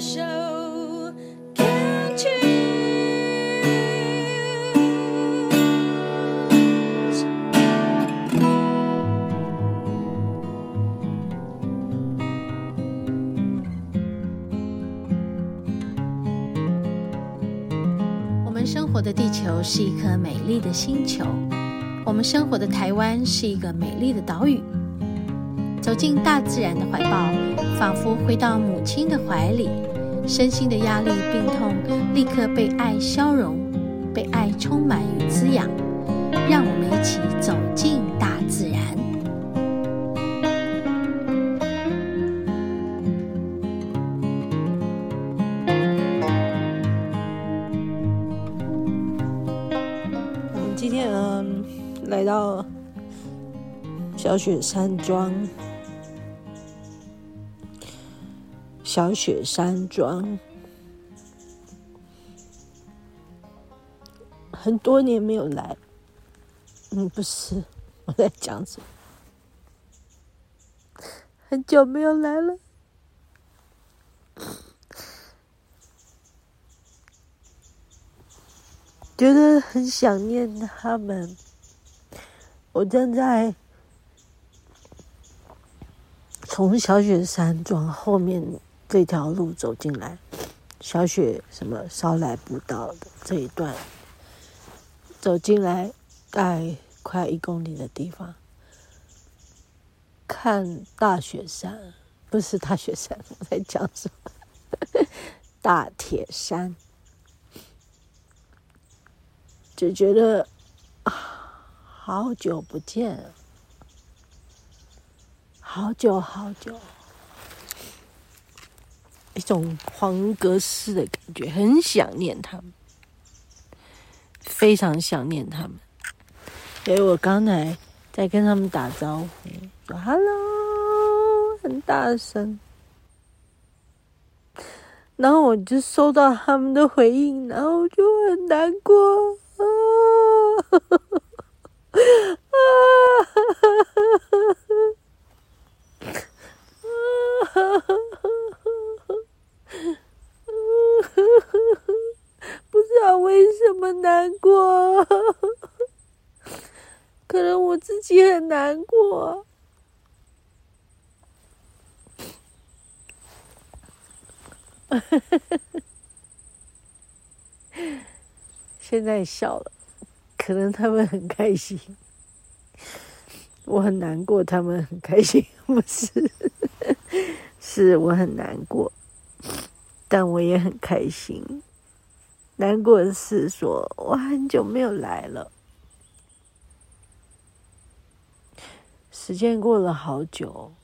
我们生活的地球是一颗美丽的星球，我们生活的台湾是一个美丽的岛屿。走进大自然的怀抱，仿佛回到母亲的怀里，身心的压力、病痛立刻被爱消融，被爱充满与滋养。让我们一起走进大自然。我们今天呢，来到小雪山庄。小雪山庄，很多年没有来。嗯，不是，我在讲什么？很久没有来了，觉得很想念他们。我正在从小雪山庄后面。这条路走进来，小雪什么烧来不到的这一段，走进来大概快一公里的地方，看大雪山，不是大雪山，我在讲什么？大铁山，就觉得啊，好久不见，好久好久。一种黄格式的感觉，很想念他们，非常想念他们。所以我刚才在跟他们打招呼，说 “hello”，很大声，然后我就收到他们的回应，然后我就很难过啊。为什么难过，可能我自己很难过。现在笑了，可能他们很开心。我很难过，他们很开心，不是？是我很难过，但我也很开心。难过的是说，我很久没有来了，时间过了好久，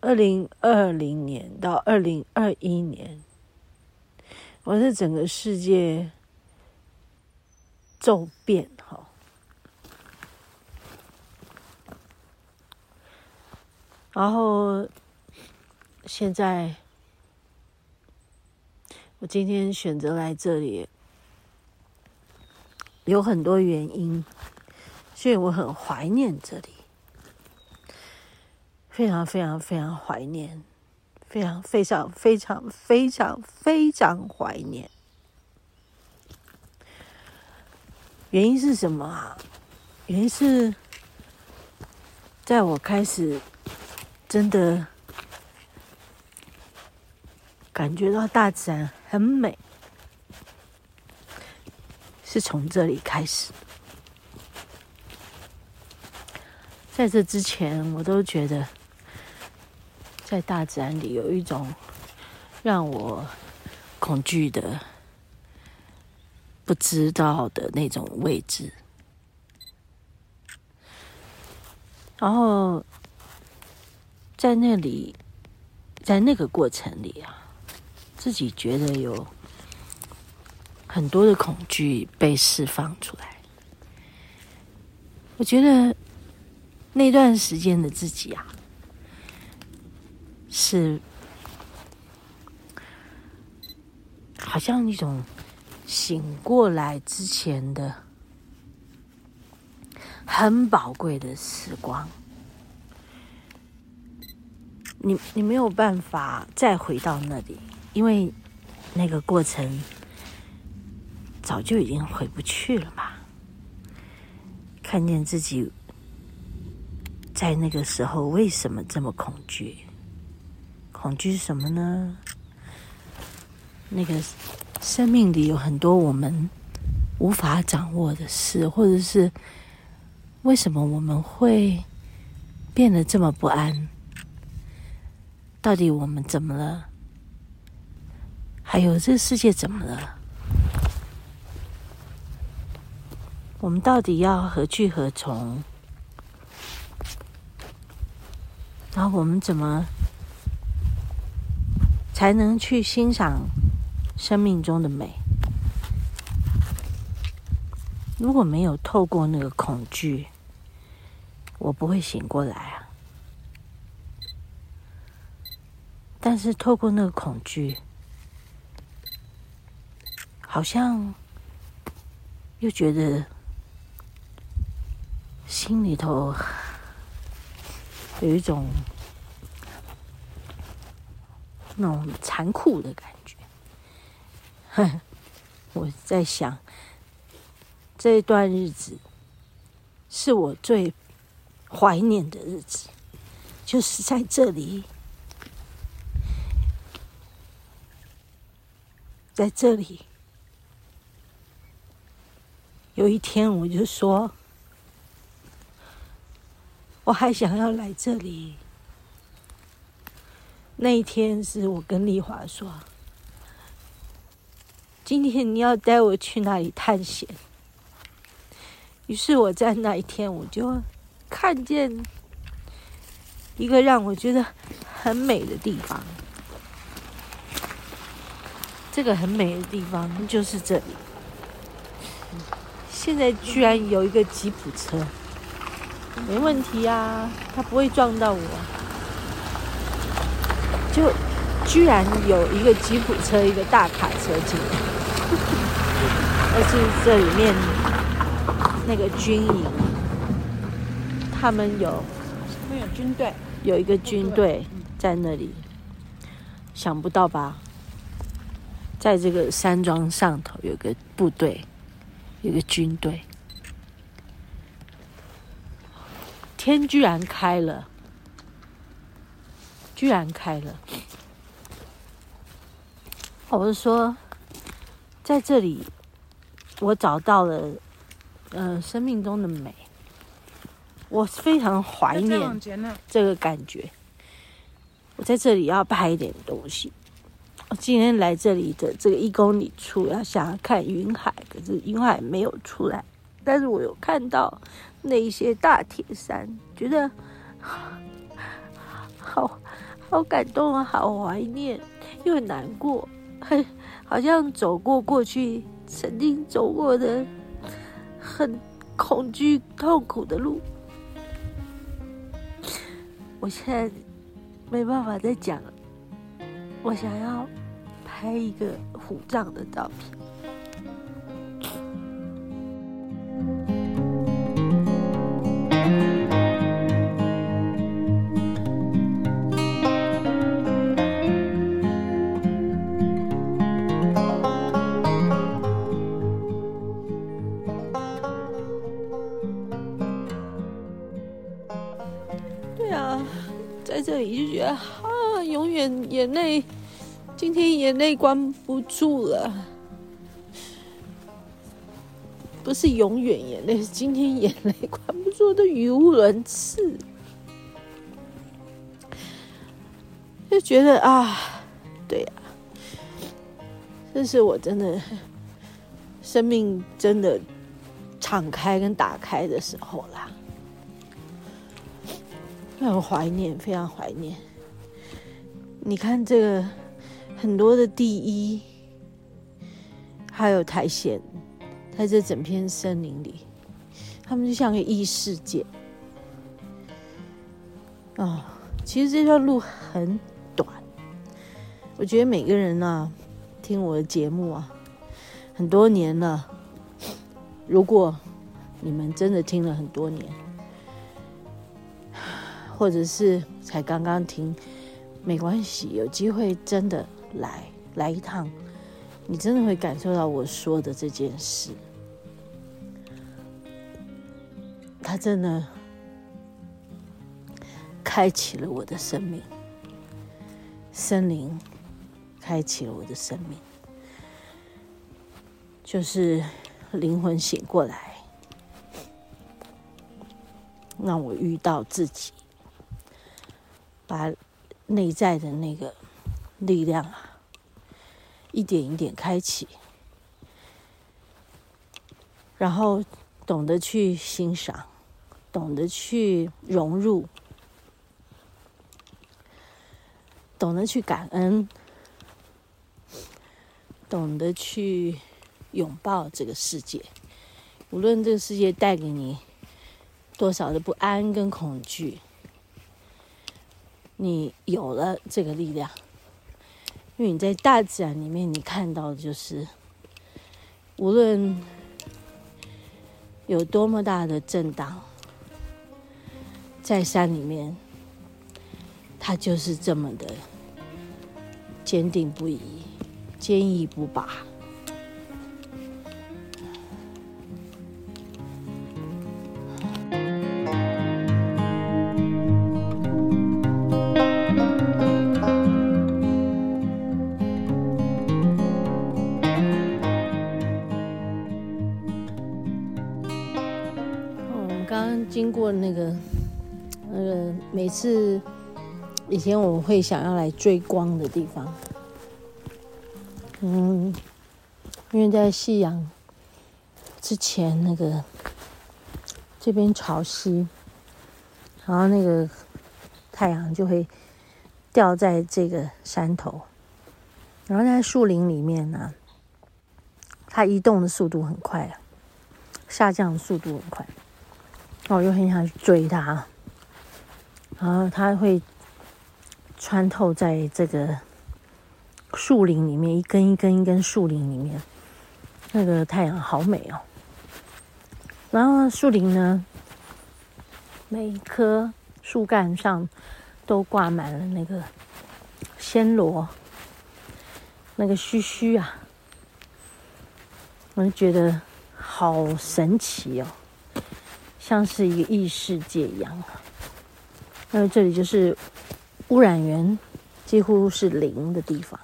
二零二零年到二零二一年，我是整个世界骤变哈，然后现在。我今天选择来这里，有很多原因，所以我很怀念这里，非常非常非常怀念，非常非常非常非常非常怀念。原因是什么啊？原因是，在我开始真的感觉到大自然。很美，是从这里开始。在这之前，我都觉得在大自然里有一种让我恐惧的、不知道的那种位置。然后在那里，在那个过程里啊。自己觉得有很多的恐惧被释放出来，我觉得那段时间的自己啊，是好像一种醒过来之前的很宝贵的时光，你你没有办法再回到那里，因为那个过程早就已经回不去了嘛。看见自己在那个时候为什么这么恐惧？恐惧什么呢？那个生命里有很多我们无法掌握的事，或者是为什么我们会变得这么不安？到底我们怎么了？还有这个世界怎么了？我们到底要何去何从？然后我们怎么才能去欣赏生命中的美？如果没有透过那个恐惧，我不会醒过来啊。但是透过那个恐惧，好像又觉得心里头有一种那种残酷的感觉。哼，我在想，这一段日子是我最怀念的日子，就是在这里。在这里，有一天我就说，我还想要来这里。那一天是我跟丽华说，今天你要带我去哪里探险？于是我在那一天，我就看见一个让我觉得很美的地方。这个很美的地方就是这里。现在居然有一个吉普车，没问题啊，他不会撞到我。就居然有一个吉普车，一个大卡车进来，而是这里面那个军营，他们有没有军队？有一个军队在那里，想不到吧？在这个山庄上头有个部队，有个军队。天居然开了，居然开了！我是说，在这里，我找到了，呃，生命中的美。我非常怀念这个感觉。我在这里要拍一点东西。今天来这里的这个一公里处，要想要看云海，可是云海没有出来。但是我有看到那一些大铁山，觉得 好好感动啊，好怀念，又很难过，很好像走过过去曾经走过的很恐惧、痛苦的路。我现在没办法再讲了，我想要。拍一个虎杖的照片。对啊，在这里就觉得啊，永远眼泪。今天眼泪关不住了，不是永远眼泪，是今天眼泪关不住的语无伦次，就觉得啊，对呀、这是我真的生命真的敞开跟打开的时候啦，很怀念，非常怀念。你看这个。很多的第一，还有苔藓，在这整片森林里，他们就像个异世界。哦，其实这条路很短。我觉得每个人呢、啊，听我的节目啊，很多年了。如果你们真的听了很多年，或者是才刚刚听，没关系，有机会真的来来一趟，你真的会感受到我说的这件事。它真的开启了我的生命，森林开启了我的生命，就是灵魂醒过来，让我遇到自己，把内在的那个力量啊，一点一点开启，然后懂得去欣赏。懂得去融入，懂得去感恩，懂得去拥抱这个世界。无论这个世界带给你多少的不安跟恐惧，你有了这个力量，你在大自然里面，你看到的就是，无论有多么大的震荡。在山里面，它就是这么的坚定不移、坚毅不拔。刚刚经过那个。那个每次以前我会想要来追光的地方，嗯，因为在夕阳之前，那个这边潮汐，然后那个太阳就会掉在这个山头，然后在树林里面呢、它移动的速度很快啊，下降的速度很快，那我就很想去追它。然后它会穿透在这个树林里面，一根一根一根树林里面，那个太阳好美哦。然后树林呢，每一棵树干上都挂满了那个暹罗，那个须须啊，我就觉得好神奇哦，像是一个异世界一样。那这里就是污染源几乎是零的地方，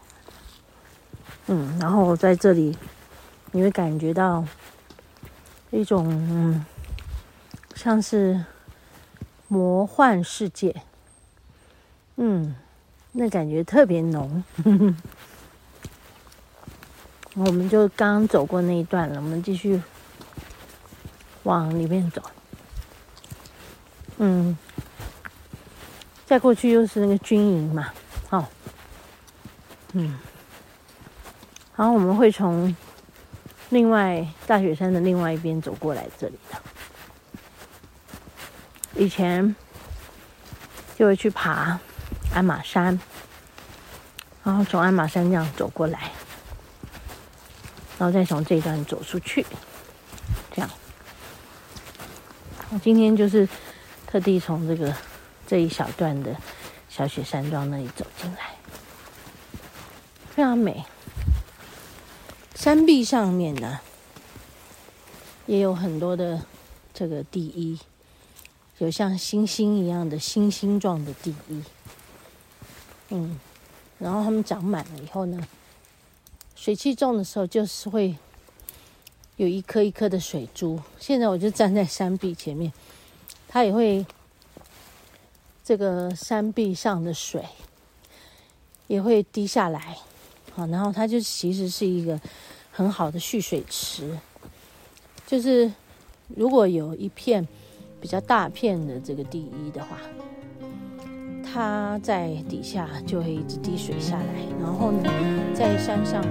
嗯，然后在这里你会感觉到一种嗯，像是魔幻世界，嗯，那感觉特别浓。我们就刚走过那一段了，我们继续往里面走，嗯。再过去又是那个军营嘛，好，嗯，然后我们会从另外大雪山的另外一边走过来这里的。以前就会去爬鞍马山，然后从鞍马山这样走过来，然后再从这一段走出去，这样。我今天就是特地从这个。这一小段的小雪山庄那里走进来，非常美。山壁上面呢，也有很多的这个地衣，有像星星一样的星星状的地衣。嗯，然后它们长满了以后呢，水气重的时候，就是会有一颗一颗的水珠。现在我就站在山壁前面，它也会。这个山壁上的水也会滴下来，好，然后它就其实是一个很好的蓄水池。就是如果有一片比较大片的这个地衣的话，它在底下就会一直滴水下来，然后呢，在山上。